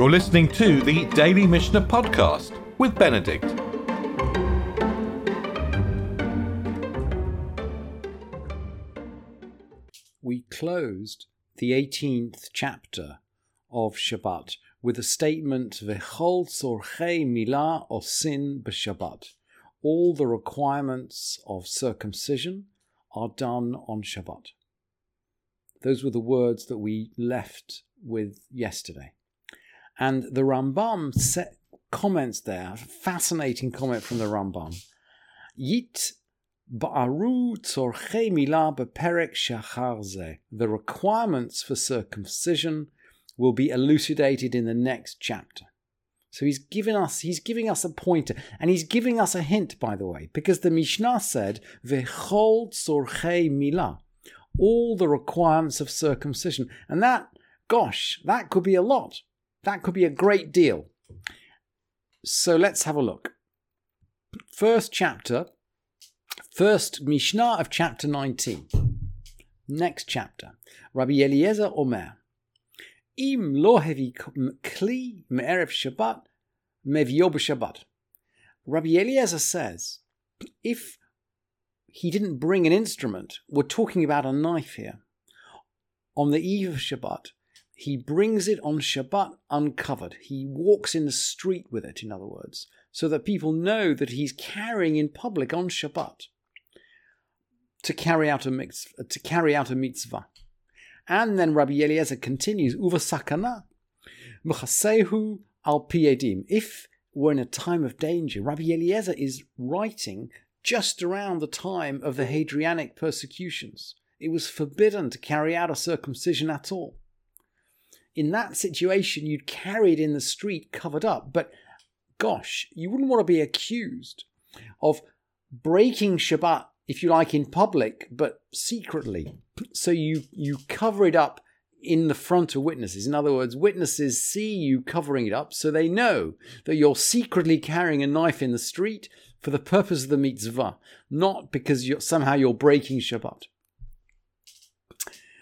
You're listening to the Daily Mishnah Podcast with Benedict. We closed the 18th chapter of Shabbat with a statement V'chol tzorchei milah osin b'Shabbat. All the requirements of circumcision are done on Shabbat. Those were the words that we left with yesterday. And the Rambam set comments there, fascinating comment from the Rambam. Yit ba'aru tzorchei milah beperek shachar The requirements for circumcision will be elucidated in the next chapter. So he's giving us he's giving us a pointer, and he's giving us a hint, by the way, because the Mishnah said v'chol tzorchei milah all the requirements of circumcision. And that, gosh, that could be a lot. That could be a great deal. So let's have a look. First chapter, first Mishnah of chapter 19. Next chapter. Rabbi Eliezer Omer. Im lo hevi kli me'erev Shabbat mevio Shabbat. Rabbi Eliezer says, if he didn't bring an instrument. We're talking about a knife here. On the eve of Shabbat, he brings it on Shabbat uncovered. He walks in the street with it, in other words, so that people know that he's carrying in public on Shabbat to carry out a mitzvah. To carry out a mitzvah. And then Rabbi Eliezer continues, Uva sakana, al piedim. If we're in a time of danger, Rabbi Eliezer is writing just around the time of the Hadrianic persecutions. It was forbidden to carry out a circumcision at all. In that situation, you'd carry it in the street covered up, but gosh, you wouldn't want to be accused of breaking Shabbat, if you like, in public, but secretly. So you, you cover it up in the front of witnesses. In other words, witnesses see you covering it up, so they know that you're secretly carrying a knife in the street for the purpose of the mitzvah, not because you're, somehow you're breaking Shabbat.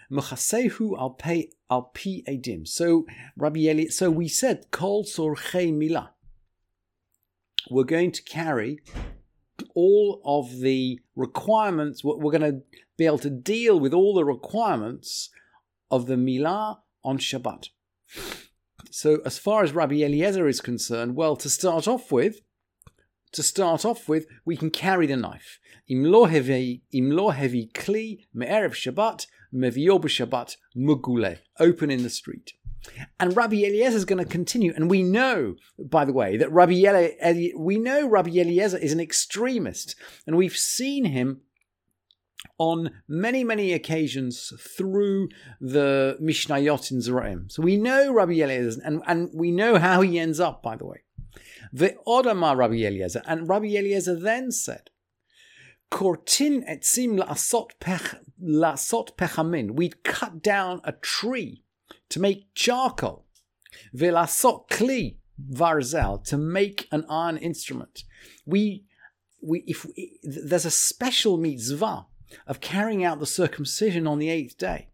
Mechasehu al pay al pi edim. So Rabbi Eli, so we said kol tzorchei milah. We're going to carry all of the requirements. We're going to be able to deal with all the requirements of the milah on Shabbat. So, as far as Rabbi Eliezer is concerned, well, to start off with, to start off with, we can carry the knife. Im lo hevi kli me'erev Shabbat Shabbat mugule, open in the street. And Rabbi Eliezer is going to continue, and we know, by the way, that Rabbi Eliezer, we know Rabbi Eliezer is an extremist, and we've seen him on many, many occasions through the Mishnayot in Zeraim. So we know Rabbi Eliezer, and, and we know how he ends up, by the way. Ve'odama Rabbi Eliezer. And Rabbi Eliezer then said, Kortin etzim la'asot, pech, la'asot pechamin. We'd cut down a tree to make charcoal. Ve'la'asot kli varzel, to make an iron instrument. We, we, if we, there's a special mitzvah of carrying out the circumcision on the eighth day.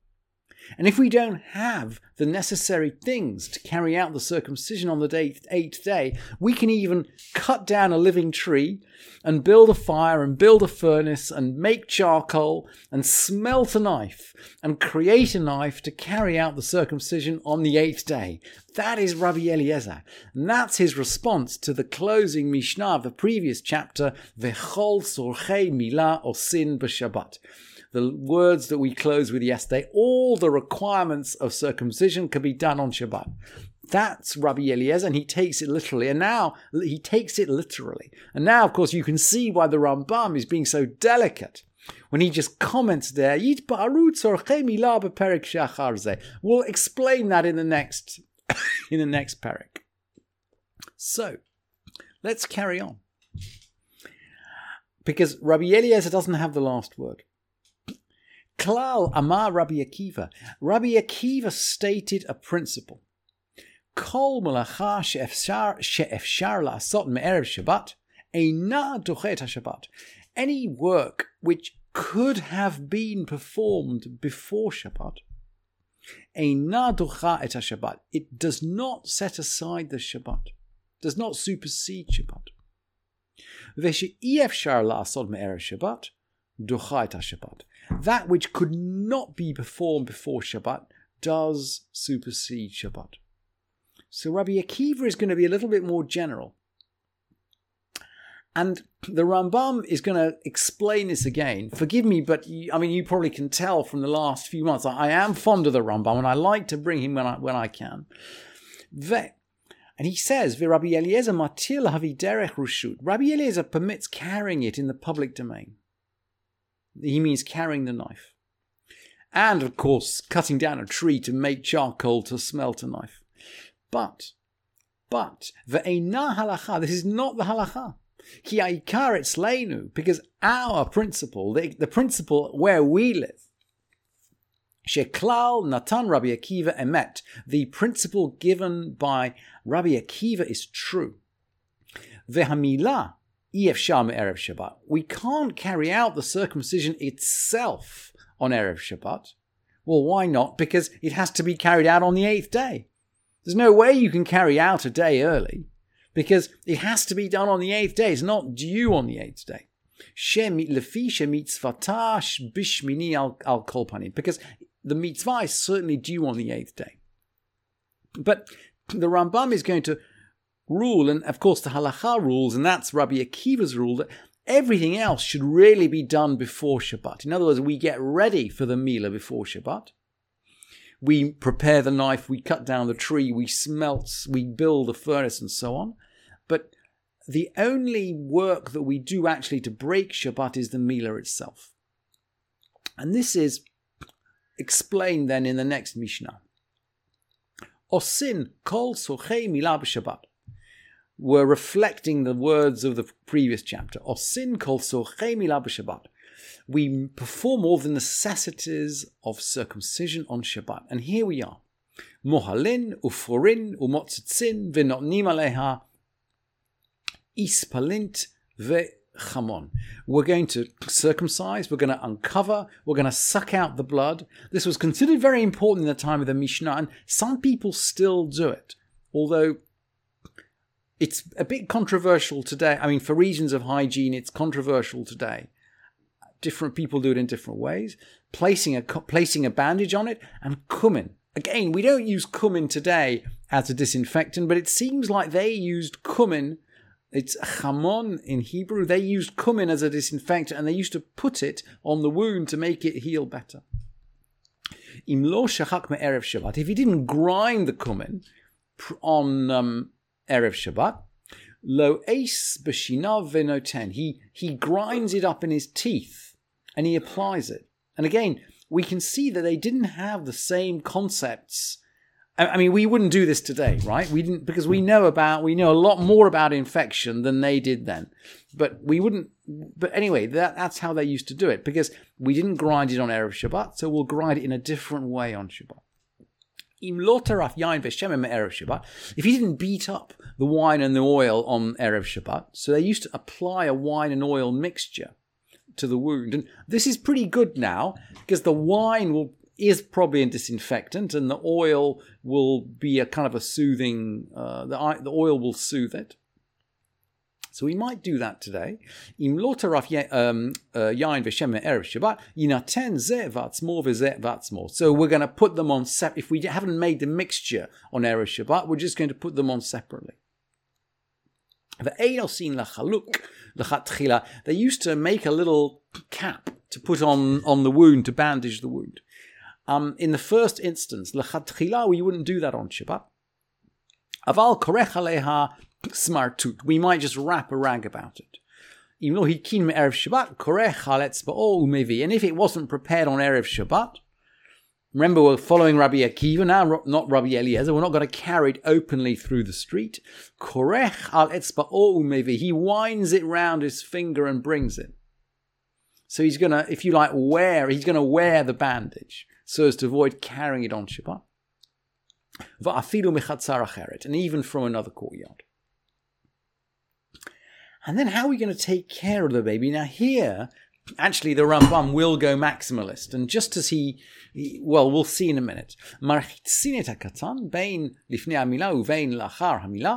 And if we don't have the necessary things to carry out the circumcision on the eighth day, we can even cut down a living tree and build a fire and build a furnace and make charcoal and smelt a knife and create a knife to carry out the circumcision on the eighth day. That is Rabbi Eliezer. And that's his response to the closing Mishnah of the previous chapter, V'chol tzorchei milah osin b'Shabbat the words that we closed with yesterday, all the requirements of circumcision can be done on Shabbat. That's Rabbi Eliezer, and he takes it literally. And now he takes it literally. And now, of course, you can see why the Rambam is being so delicate when he just comments there. We'll explain that in the next in the next parak. So let's carry on. Because Rabbi Eliezer doesn't have the last word. Klal Amar Rabbi Akiva. Rabbi Akiva stated a principle. Kol malacha she'efshar la'asot me'erev Shabbat eina dochet Shabbat. Any work which could have been performed before Shabbat Eina docha et Shabbat. It does not set aside the Shabbat, does not supersede Shabbat. Veshe'i efshar la'asod me'erev Shabbat, docha et Shabbat. That which could not be performed before Shabbat does supersede Shabbat. So Rabbi Akiva is going to be a little bit more general. And the Rambam is going to explain this again. Forgive me, but you, I mean, you probably can tell from the last few months. I, am fond of the Rambam, and I like to bring him when I when I can. Ve, and he says, Rabbi Eliezer matil haviderech rushut. Rabbi Eliezer permits carrying it in the public domain. He means carrying the knife. And, of course, cutting down a tree to make charcoal to smelt a knife. But, but, ve'ena halacha, this is not the halacha. Ki aikar etzleinu, because our principle, the, the principle where we live, Sheklal Natan Rabbi Akiva emet, the principle given by Rabbi Akiva is true. Vehamila efshar erev Shabbat. We can't carry out the circumcision itself on erev Shabbat. Well, why not? Because it has to be carried out on the eighth day. There's no way you can carry out a day early because it has to be done on the eighth day. It's not due on the eighth day. Because the mitzvah is certainly due on the eighth day. But the Rambam is going to rule, and of course the halacha rules, and that's Rabbi Akiva's rule, that everything else should really be done before Shabbat. In other words, we get ready for the Mila before Shabbat we prepare the knife, we cut down the tree, we smelt, we build the furnace, and so on. But the only work that we do actually to break Shabbat is the Mila itself. And this is explained then in the next Mishnah. Osin kol sochei Mila b'Shabbat. We're reflecting the words of the previous chapter. Osin kol b'Shabbat we perform all the necessities of circumcision on Shabbat. And here we are. Mohalin, uforin, umotzitzin, v'notnim aleha, ispalint, ve'chamon. We're going to circumcise, we're going to uncover, we're going to suck out the blood. This was considered very important in the time of the Mishnah, and some people still do it. Although it's a bit controversial today. I mean, for reasons of hygiene, it's controversial today different people do it in different ways. Placing a placing a bandage on it and cumin. Again, we don't use cumin today as a disinfectant, but it seems like they used cumin. It's chamon in Hebrew. They used cumin as a disinfectant, and they used to put it on the wound to make it heal better. Imlo shachak erev Shabbat. If he didn't grind the cumin on um, erev Shabbat, lo ace b'shinav venoten. He he grinds it up in his teeth and he applies it. And again, we can see that they didn't have the same concepts. I mean, we wouldn't do this today, right? We didn't because we know about we know a lot more about infection than they did then. But we wouldn't. But anyway, that, that's how they used to do it because we didn't grind it on erev Shabbat, so we'll grind it in a different way on Shabbat. If he didn't beat up the wine and the oil on erev Shabbat, so they used to apply a wine and oil mixture to the wound. And this is pretty good now because the wine will is probably a disinfectant, and the oil will be a kind of a soothing. Uh, the the oil will soothe it. So we might do that today. Um, uh, so we're going to put them on separate. If we haven't made the mixture on erev Shabbat, we're just going to put them on separately. They used to make a little cap to put on, on the wound to bandage the wound. Um, in the first instance, we wouldn't do that on Shabbat. Aval korech aleha smartut. We might just wrap a rag about it. And if it wasn't prepared on Erev Shabbat, Remember, we're following Rabbi Akiva now, not Rabbi Eliezer. We're not going to carry it openly through the street. He winds it round his finger and brings it. So he's going to, if you like, wear, he's going to wear the bandage so as to avoid carrying it on Shabbat. And even from another courtyard. And then how are we going to take care of the baby? Now here, actually the Rambam will go maximalist. And just as he, he well, we'll see in a minute. מרחיצין את הקטן בין לפני המילה ובין לאחר המילה.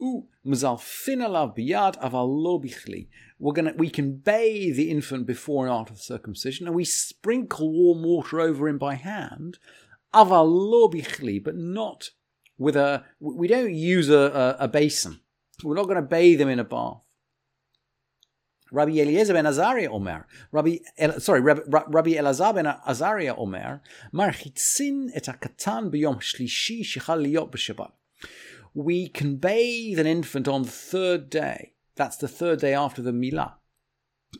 ומזלפין עליו ביד, אבל לא בכלי. We're gonna, we can bathe the infant before and after the circumcision, and we sprinkle warm water over him by hand, אבל לא בכלי, but not with a, we don't use a, a, a basin. We're not going to bathe him in a bath. Rabbi Eliezer ben Azariah Omer, Rabbi, El, sorry, Rabbi, Rabbi Elazar ben Azariah Omer, marchitzin et hakatan b'yom shlishi shechal liyot b'shabbat. We can bathe an infant on the third day. That's the third day after the milah.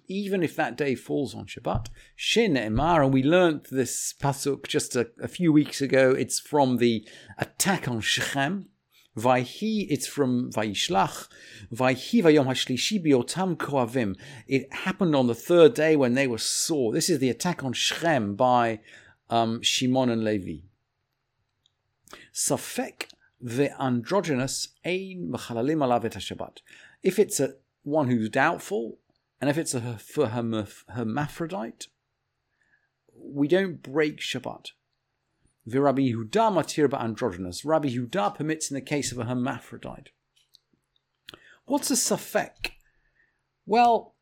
Even if that day falls on Shabbat. Shin Emar, and we learnt this pasuk just a, a few weeks ago. It's from the attack on Shechem, Vayhi, it's from Vayishlach. Vayhi vayom hashlishi biotam koavim. It happened on the third day when they were sore. This is the attack on Shechem by um, Shimon and Levi. Safek the androgynous ein mechalalim alav et Shabbat. If it's a one who's doubtful, and if it's a for hermaphrodite, we don't break Shabbat. Rabbi Yehuda matir androgynous. Rabbi Yehuda permits in the case of a hermaphrodite. What's a safek? Well,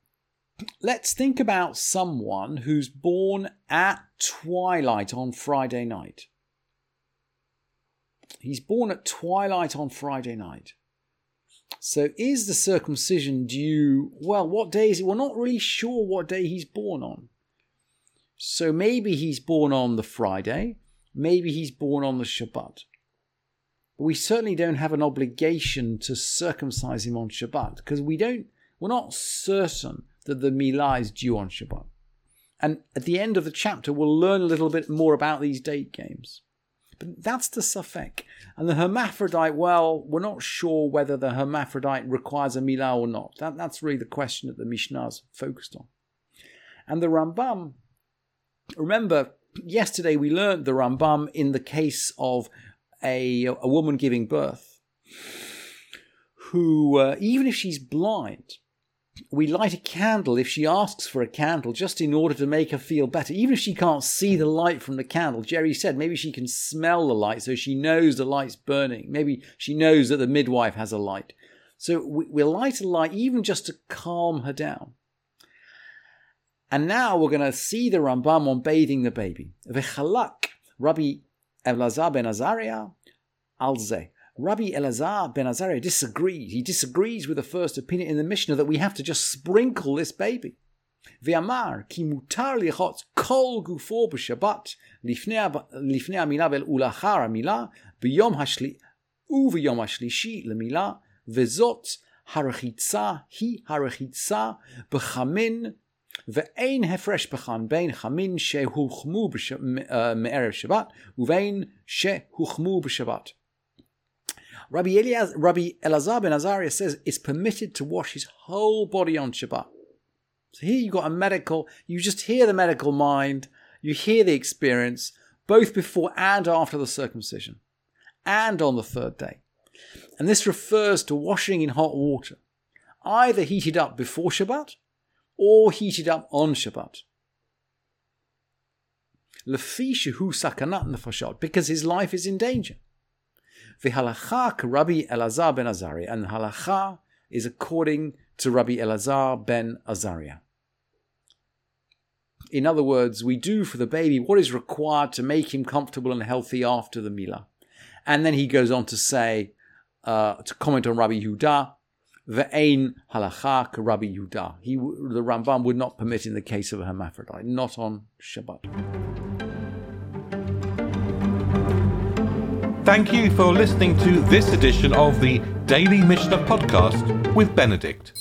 let's think about someone who's born at twilight on Friday night. He's born at twilight on Friday night. So is the circumcision due? Well, what day is it? We're not really sure what day he's born on. So maybe he's born on the Friday, maybe he's born on the Shabbat. But we certainly don't have an obligation to circumcise him on Shabbat because we don't, we're not certain that the Milah is due on Shabbat. And at the end of the chapter, we'll learn a little bit more about these date games. But that's the safek. And the hermaphrodite, well, we're not sure whether the hermaphrodite requires a milah or not. That, that's really the question that the Mishnah's focused on. And the Rambam, remember, yesterday we learned the Rambam in the case of a, a woman giving birth who, uh, even if she's blind, we light a candle if she asks for a candle just in order to make her feel better. Even if she can't see the light from the candle, Jerry said maybe she can smell the light so she knows the light's burning. Maybe she knows that the midwife has a light. So we, we'll light a light even just to calm her down. And now we're going to see the Rambam on bathing the baby. V'chalak Rabbi Elazar ben Azariah alze. Rabbi Elazar ben Azariah disagrees. He disagrees with the first opinion in the Mishnah that we have to just sprinkle this baby. Ve'amar ki mutar lichot kol gufo b'shabbat lifnei המילה ולאחר המילה ביום השלי וביום השלישי למילה וזאת הרחיצה היא הרחיצה בחמין ואין הפרש בכאן בין חמין שהוחמו מערב שבת ובין שהוחמו בשבת. Rabbi, Eliaz, Rabbi Elazar ben Azariah says it's permitted to wash his whole body on Shabbat. So here you've got a medical, you just hear the medical mind, you hear the experience, both before and after the circumcision, and on the third day. And this refers to washing in hot water, either heated up before Shabbat or heated up on Shabbat. because his life is in danger. V'halacha Rabbi Elazar ben Azariah, and halacha is according to Rabbi Elazar ben Azariah. In other words, we do for the baby what is required to make him comfortable and healthy after the milah. And then he goes on to say, uh, to comment on Rabbi Yehuda, Ve'ein halacha Rabbi Yehuda. He, the Rambam would not permit in the case of a hermaphrodite, not on Shabbat. Thank you for listening to this edition of the Daily Mishnah Podcast with Benedict.